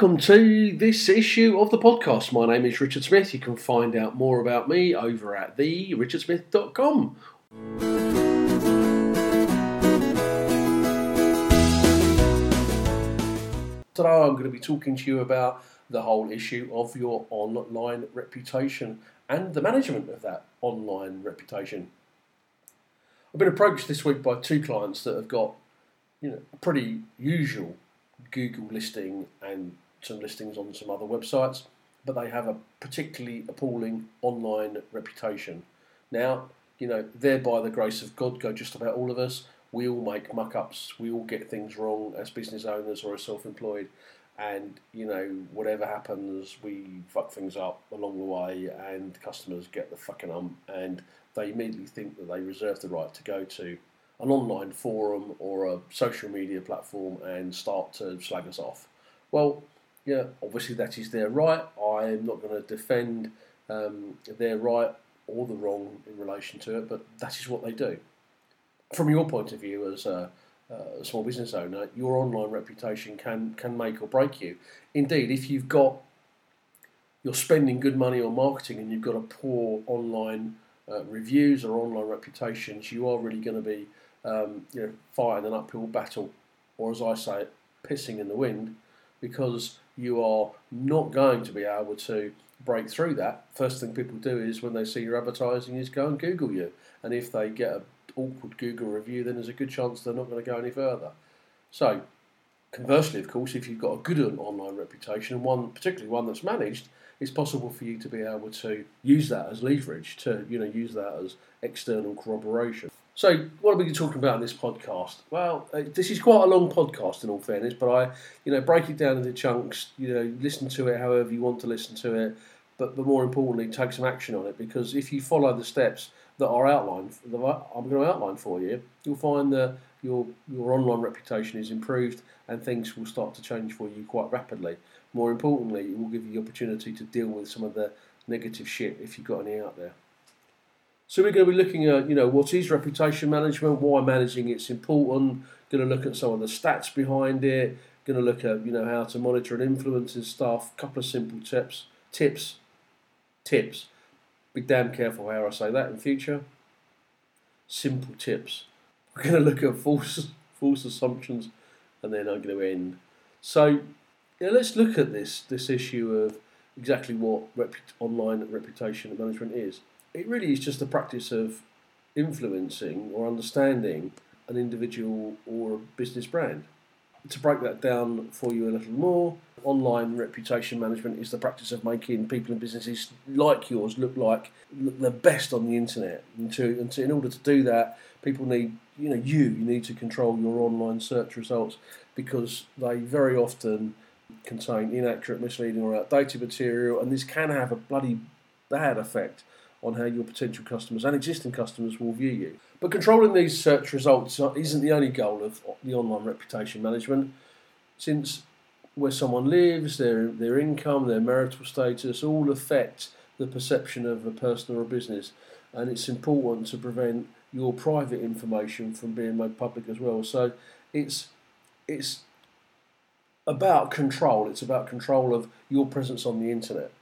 welcome to this issue of the podcast. My name is Richard Smith. You can find out more about me over at therichardsmith.com. Today I'm going to be talking to you about the whole issue of your online reputation and the management of that online reputation. I've been approached this week by two clients that have got you know, a pretty usual Google listing and some listings on some other websites, but they have a particularly appalling online reputation. Now, you know, there by the grace of God go just about all of us. We all make muck ups, we all get things wrong as business owners or as self employed, and you know, whatever happens, we fuck things up along the way, and customers get the fucking ump, and they immediately think that they reserve the right to go to an online forum or a social media platform and start to slag us off. Well, yeah, obviously that is their right. I am not going to defend um, their right or the wrong in relation to it, but that is what they do. From your point of view as a, a small business owner, your online reputation can can make or break you. Indeed, if you've got you're spending good money on marketing and you've got a poor online uh, reviews or online reputations, you are really going to be um, you know, fighting an uphill battle, or as I say, pissing in the wind, because you are not going to be able to break through that. First thing people do is when they see your advertising is go and Google you, and if they get an awkward Google review, then there's a good chance they're not going to go any further. So, conversely, of course, if you've got a good online reputation and one, particularly one that's managed, it's possible for you to be able to use that as leverage to you know use that as external corroboration. So, what are we talking about in this podcast? Well, uh, this is quite a long podcast, in all fairness, but I, you know, break it down into chunks. You know, listen to it however you want to listen to it, but but more importantly, take some action on it because if you follow the steps that are outlined, that I'm going to outline for you, you'll find that your your online reputation is improved and things will start to change for you quite rapidly. More importantly, it will give you the opportunity to deal with some of the negative shit if you've got any out there. So we're going to be looking at, you know, what is reputation management, why managing it's important, going to look at some of the stats behind it, going to look at, you know, how to monitor and influence and stuff, a couple of simple tips, tips, tips. Be damn careful how I say that in future. Simple tips. We're going to look at false, false assumptions and then I'm going to end. So, yeah, let's look at this, this issue of exactly what online reputation management is it really is just a practice of influencing or understanding an individual or a business brand. To break that down for you a little more, online reputation management is the practice of making people and businesses like yours look like the best on the internet. And to, and to, in order to do that, people need you know you you need to control your online search results because they very often contain inaccurate, misleading, or outdated material, and this can have a bloody bad effect on how your potential customers and existing customers will view you. But controlling these search results isn't the only goal of the online reputation management, since where someone lives, their their income, their marital status, all affect the perception of a person or a business, and it's important to prevent your private information from being made public as well. So it's it's about control. It's about control of your presence on the internet.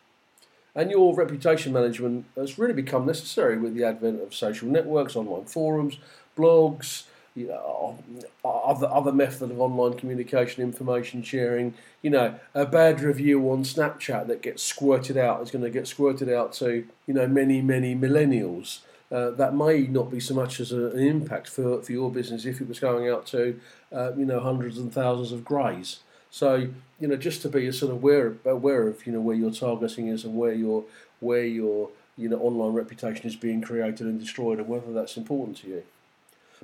And your reputation management has really become necessary with the advent of social networks, online forums, blogs, you know, other other method of online communication, information sharing. You know, a bad review on Snapchat that gets squirted out is going to get squirted out to you know many many millennials. Uh, that may not be so much as a, an impact for, for your business if it was going out to uh, you know hundreds and thousands of greys. So you know, just to be sort of aware aware of you know where your targeting is and where your where your you know online reputation is being created and destroyed and whether that's important to you.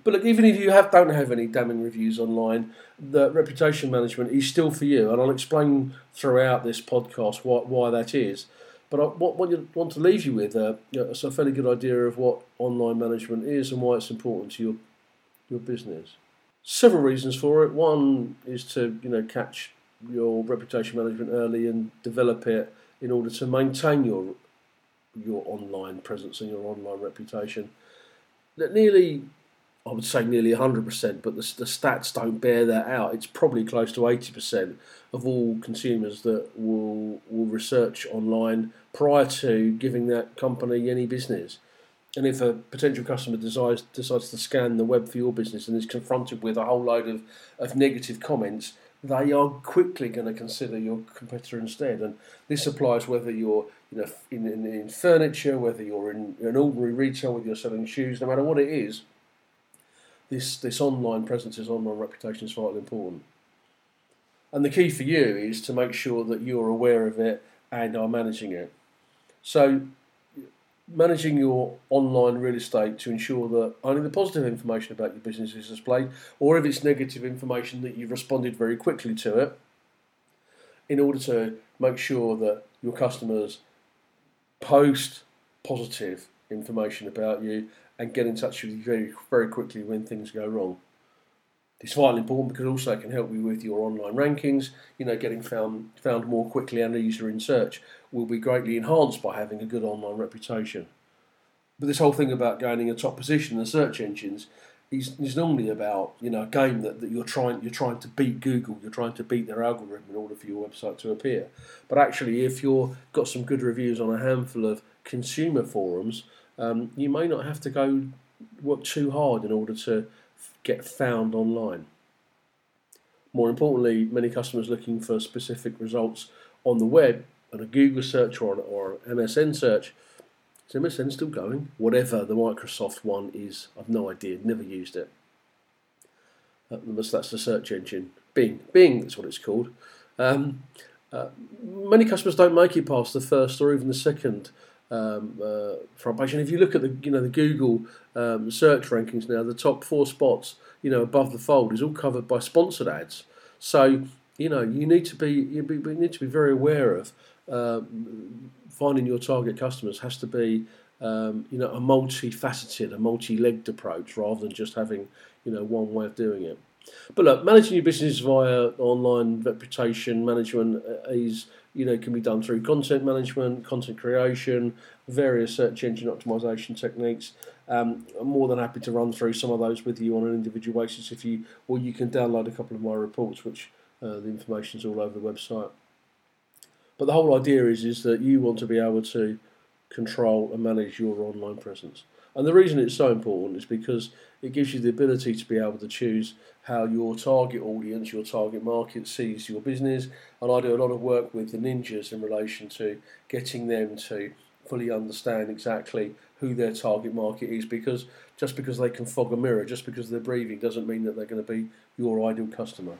But look, even if you have don't have any damning reviews online, the reputation management is still for you, and I'll explain throughout this podcast why, why that is. But I what, what you want to leave you with uh, know, a fairly good idea of what online management is and why it's important to your your business several reasons for it. One is to you know catch your reputation management early and develop it in order to maintain your your online presence and your online reputation. That nearly I would say nearly 100%, but the, the stats don't bear that out. It's probably close to 80% of all consumers that will will research online prior to giving that company any business. And if a potential customer decides decides to scan the web for your business and is confronted with a whole load of, of negative comments, they are quickly going to consider your competitor instead. And this applies whether you're you know, in, in, in furniture, whether you're in an ordinary retail, whether you're selling shoes, no matter what it is this this online presence, this online reputation is vitally important. And the key for you is to make sure that you're aware of it and are managing it. So, managing your online real estate to ensure that only the positive information about your business is displayed, or if it's negative information, that you've responded very quickly to it, in order to make sure that your customers post positive information about you and get in touch with you very, very quickly when things go wrong. It's vitally important because also it can help you with your online rankings. You know, getting found found more quickly and easier in search will be greatly enhanced by having a good online reputation. But this whole thing about gaining a top position in the search engines is, is normally about you know a game that, that you're trying you're trying to beat Google, you're trying to beat their algorithm in order for your website to appear. But actually, if you've got some good reviews on a handful of consumer forums, um, you may not have to go work too hard in order to get found online. More importantly, many customers looking for specific results on the web, on a Google search or, or an MSN search. Is MSN still going? Whatever the Microsoft one is, I've no idea, never used it. Uh, that's the search engine. Bing. Bing, that's what it's called. Um, uh, many customers don't make it past the first or even the second um, uh, front if you look at the you know the Google um, search rankings now, the top four spots you know above the fold is all covered by sponsored ads. So you know you need to be you, be, need to be very aware of um, finding your target customers has to be um, you know a multifaceted, a multi-legged approach rather than just having you know one way of doing it. But look, managing your business via online reputation management uh, is you know, can be done through content management, content creation, various search engine optimization techniques. Um, I'm more than happy to run through some of those with you on an individual basis. If you, or you can download a couple of my reports, which uh, the information is all over the website. But the whole idea is is that you want to be able to control and manage your online presence. And the reason it's so important is because it gives you the ability to be able to choose how your target audience, your target market sees your business. And I do a lot of work with the ninjas in relation to getting them to fully understand exactly who their target market is because just because they can fog a mirror, just because they're breathing, doesn't mean that they're going to be your ideal customer.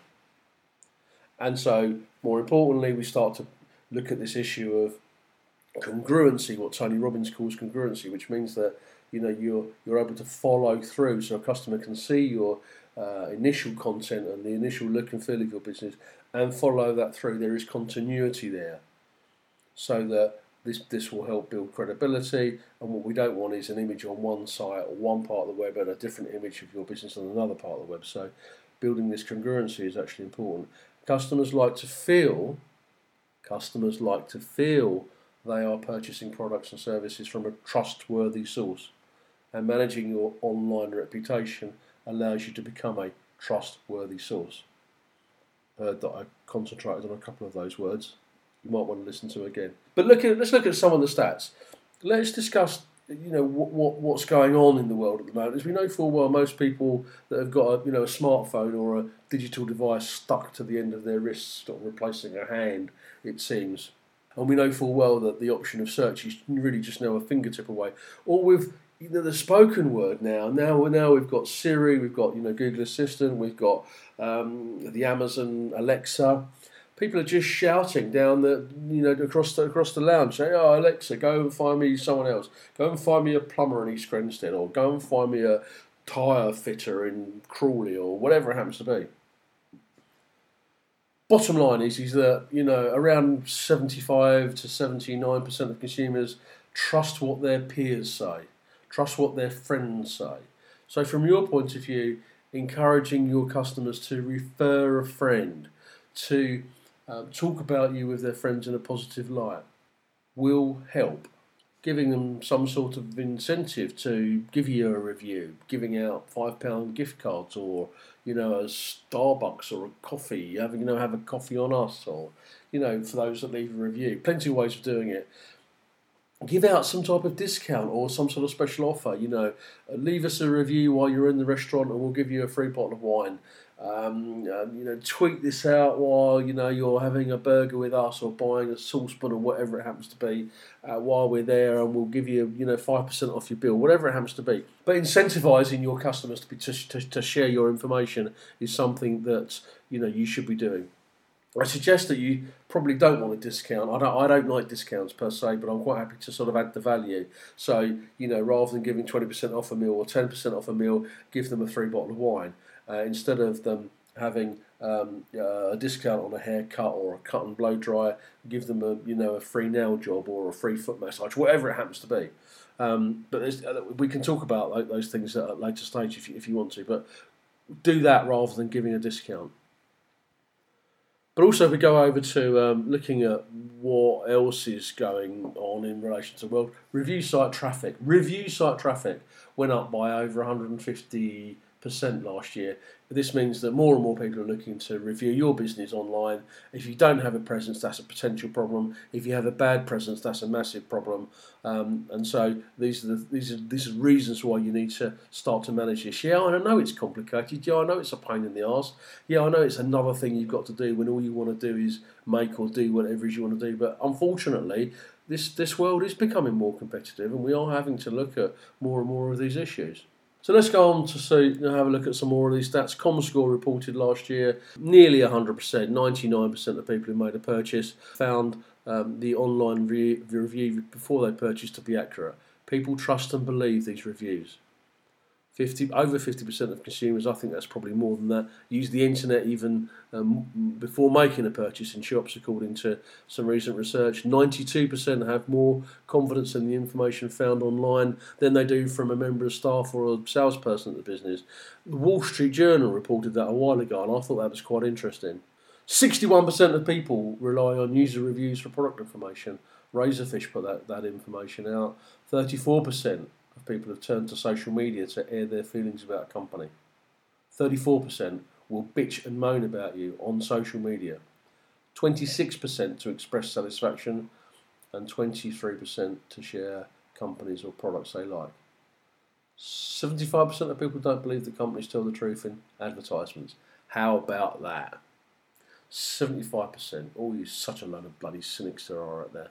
And so, more importantly, we start to look at this issue of congruency, what Tony Robbins calls congruency, which means that you know you're you're able to follow through, so a customer can see your uh, initial content and the initial look and feel of your business, and follow that through. There is continuity there, so that this this will help build credibility. And what we don't want is an image on one site or one part of the web and a different image of your business on another part of the web. So building this congruency is actually important. Customers like to feel. Customers like to feel they are purchasing products and services from a trustworthy source and managing your online reputation allows you to become a trustworthy source. Heard that I concentrated on a couple of those words. You might want to listen to again. But look at, let's look at some of the stats. Let's discuss you know what, what what's going on in the world at the moment. As we know full well, most people that have got a you know a smartphone or a digital device stuck to the end of their wrist or replacing a hand, it seems. And we know full well that the option of search is really just now a fingertip away. Or with you know, the spoken word now. Now, now we've got Siri, we've got you know Google Assistant, we've got um, the Amazon Alexa. People are just shouting down the you know across the, across the lounge, saying, "Oh Alexa, go and find me someone else. Go and find me a plumber in East Grinstead, or go and find me a tyre fitter in Crawley, or whatever it happens to be." Bottom line is, is that you know around seventy-five to seventy-nine percent of consumers trust what their peers say Trust what their friends say. So, from your point of view, encouraging your customers to refer a friend, to um, talk about you with their friends in a positive light, will help giving them some sort of incentive to give you a review, giving out five pound gift cards or you know a Starbucks or a coffee, having you know have a coffee on us or you know for those that leave a review. Plenty of ways of doing it. Give out some type of discount or some sort of special offer. You know, leave us a review while you're in the restaurant, and we'll give you a free bottle of wine. Um, um, you know, tweet this out while you know you're having a burger with us or buying a saucepan or whatever it happens to be uh, while we're there, and we'll give you you know five percent off your bill, whatever it happens to be. But incentivizing your customers to, be, to, to, to share your information is something that you know you should be doing. I suggest that you probably don't want a discount. I don't, I don't like discounts per se, but I'm quite happy to sort of add the value. So, you know, rather than giving 20% off a meal or 10% off a meal, give them a free bottle of wine uh, instead of them having um, uh, a discount on a haircut or a cut and blow dryer, give them a you know a free nail job or a free foot massage, whatever it happens to be. Um, but uh, we can talk about those things at a later stage if you, if you want to, but do that rather than giving a discount. But also, if we go over to um, looking at what else is going on in relation to world review site traffic, review site traffic went up by over 150 percent last year. This means that more and more people are looking to review your business online. If you don't have a presence, that's a potential problem. If you have a bad presence, that's a massive problem. Um, and so these are the, these are these are reasons why you need to start to manage this. Yeah, I know it's complicated. Yeah, I know it's a pain in the arse. Yeah, I know it's another thing you've got to do when all you want to do is make or do whatever it is you want to do. But unfortunately, this this world is becoming more competitive, and we are having to look at more and more of these issues. So let's go on to see, have a look at some more of these stats. ComScore reported last year nearly 100%, 99% of people who made a purchase found um, the online re- review before they purchased to be accurate. People trust and believe these reviews. 50 over 50% of consumers, I think that's probably more than that, use the internet even um, before making a purchase in shops, according to some recent research. 92% have more confidence in the information found online than they do from a member of staff or a salesperson at the business. The Wall Street Journal reported that a while ago, and I thought that was quite interesting. 61% of people rely on user reviews for product information. Razorfish put that, that information out. 34% of people have turned to social media to air their feelings about a company. 34% will bitch and moan about you on social media. 26% to express satisfaction, and 23% to share companies or products they like. 75% of people don't believe that companies tell the truth in advertisements. How about that? 75%. Oh, you such a load of bloody cynics there are out there.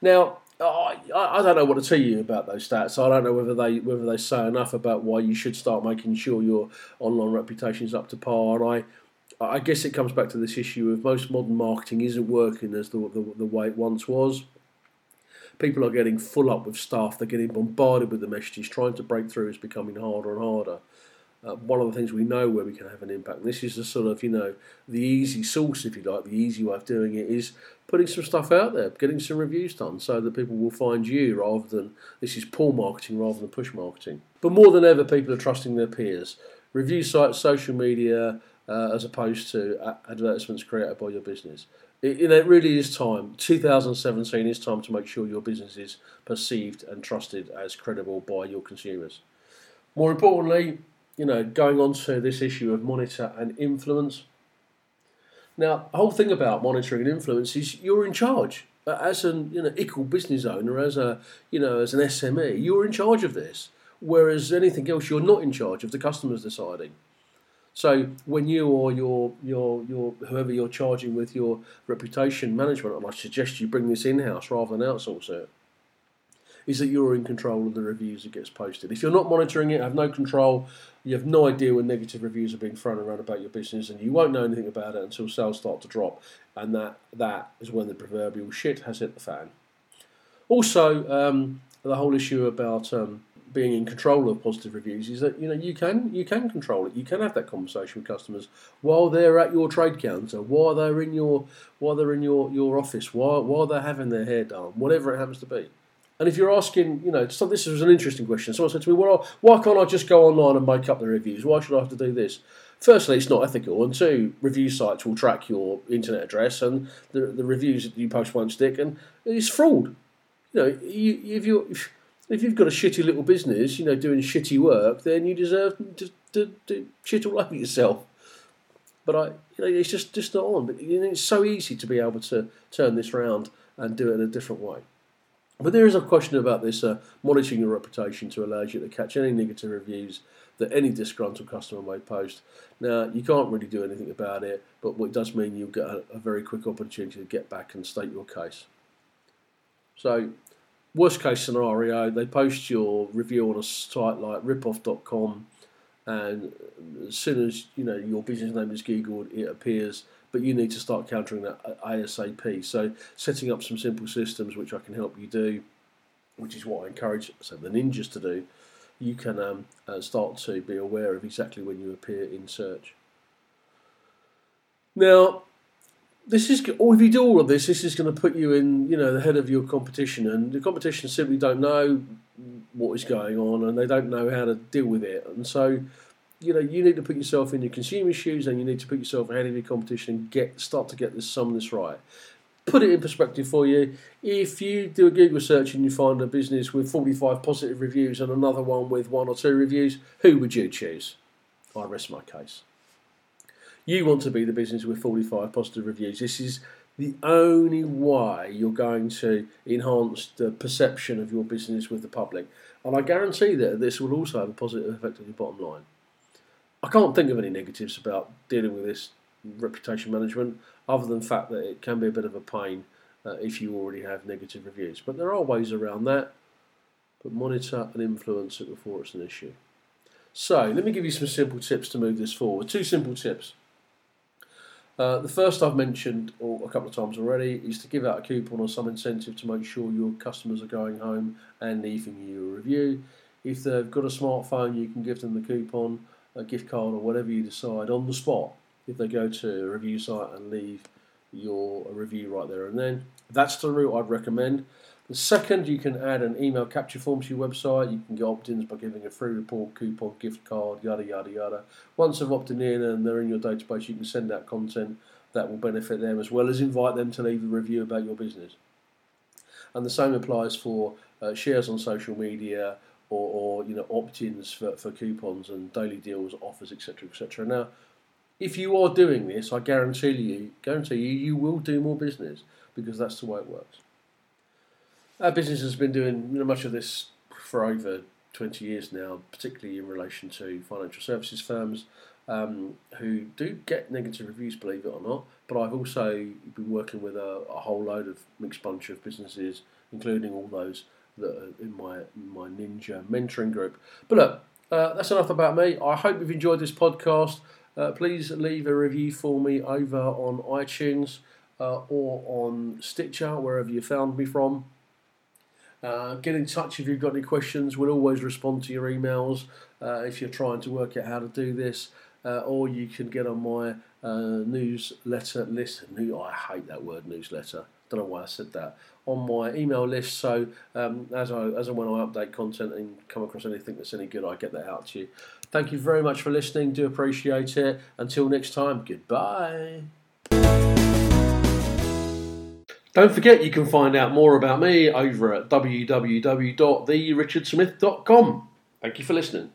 Now, I, I don't know what to tell you about those stats. I don't know whether they whether they say enough about why you should start making sure your online reputation is up to par. And I, I guess it comes back to this issue of most modern marketing isn't working as the, the, the way it once was. People are getting full up with stuff. They're getting bombarded with the messages. Trying to break through is becoming harder and harder uh, one of the things we know where we can have an impact. this is the sort of, you know, the easy source, if you like, the easy way of doing it is putting some stuff out there, getting some reviews done so that people will find you rather than this is pull marketing rather than push marketing. But more than ever, people are trusting their peers. Review sites, social media, uh, as opposed to advertisements created by your business. It, you know, it really is time. 2017 is time to make sure your business is perceived and trusted as credible by your consumers. More importantly, you know, going on to this issue of monitor and influence. Now, the whole thing about monitoring and influence is you're in charge. Uh, as an you know equal business owner, as a you know as an SME, you're in charge of this. Whereas anything else, you're not in charge of the customers deciding. So when you or your your your whoever you're charging with your reputation management, I suggest you bring this in house rather than outsource it is that you're in control of the reviews that gets posted. If you're not monitoring it, have no control, you have no idea when negative reviews are being thrown around about your business, and you won't know anything about it until sales start to drop, and that that is when the proverbial shit has hit the fan. Also, um, the whole issue about um, being in control of positive reviews is that you know you can you can control it. You can have that conversation with customers while they're at your trade counter, while they're in your while they're in your, your office, while while they're having their hair done, whatever it happens to be. And if you're asking, you know, so this was an interesting question. Someone said to me, well, why can't I just go online and make up the reviews? Why should I have to do this? Firstly, it's not ethical, and two, review sites will track your internet address, and the, the reviews that you post won't stick, and it's fraud. you know, you, if you if you've got a shitty little business, you know, doing shitty work, then you deserve to, to, to shit all over yourself. But I, you know, it's just just not on. But it's so easy to be able to turn this around and do it in a different way. But there is a question about this uh, monitoring your reputation to allow you to catch any negative reviews that any disgruntled customer may post. Now, you can't really do anything about it, but what it does mean you'll get a, a very quick opportunity to get back and state your case. So, worst case scenario, they post your review on a site like ripoff.com, and as soon as you know your business name is googled, it appears but you need to start countering that ASAP. So setting up some simple systems which I can help you do, which is what I encourage so the ninjas to do. You can um, uh, start to be aware of exactly when you appear in search. Now, this is or if you do all of this, this is going to put you in, you know, the head of your competition, and the competition simply don't know what is going on, and they don't know how to deal with it, and so you know, you need to put yourself in your consumer's shoes and you need to put yourself ahead of your competition and get start to get this some of this right. Put it in perspective for you. If you do a Google search and you find a business with 45 positive reviews and another one with one or two reviews, who would you choose? I rest my case. You want to be the business with 45 positive reviews. This is the only way you're going to enhance the perception of your business with the public. And I guarantee that this will also have a positive effect on your bottom line. I can't think of any negatives about dealing with this reputation management, other than the fact that it can be a bit of a pain uh, if you already have negative reviews. But there are ways around that. But monitor and influence it before it's an issue. So let me give you some simple tips to move this forward. Two simple tips. Uh, the first I've mentioned a couple of times already is to give out a coupon or some incentive to make sure your customers are going home and leaving you a review. If they've got a smartphone, you can give them the coupon a gift card or whatever you decide on the spot if they go to a review site and leave your review right there and then. That's the route I'd recommend. The second, you can add an email capture form to your website. You can get opt-ins by giving a free report, coupon, gift card, yada yada yada. Once they've opted in and they're in your database, you can send out content that will benefit them as well as invite them to leave a review about your business. And the same applies for uh, shares on social media, or, or you know opt-ins for, for coupons and daily deals, offers, etc., etc. Now, if you are doing this, I guarantee you, guarantee you, you will do more business because that's the way it works. Our business has been doing you know, much of this for over 20 years now, particularly in relation to financial services firms um, who do get negative reviews, believe it or not. But I've also been working with a, a whole load of mixed bunch of businesses, including all those in my my ninja mentoring group. But look, uh, that's enough about me. I hope you've enjoyed this podcast. Uh, please leave a review for me over on iTunes uh, or on Stitcher, wherever you found me from. Uh, get in touch if you've got any questions. We'll always respond to your emails uh, if you're trying to work out how to do this. Uh, or you can get on my newsletter list. New, I hate that word newsletter. Don't know why I said that on my email list. So um, as I as and when I update content and come across anything that's any good, I get that out to you. Thank you very much for listening. Do appreciate it. Until next time, goodbye. Don't forget you can find out more about me over at www.therichardsmith.com. Thank you for listening.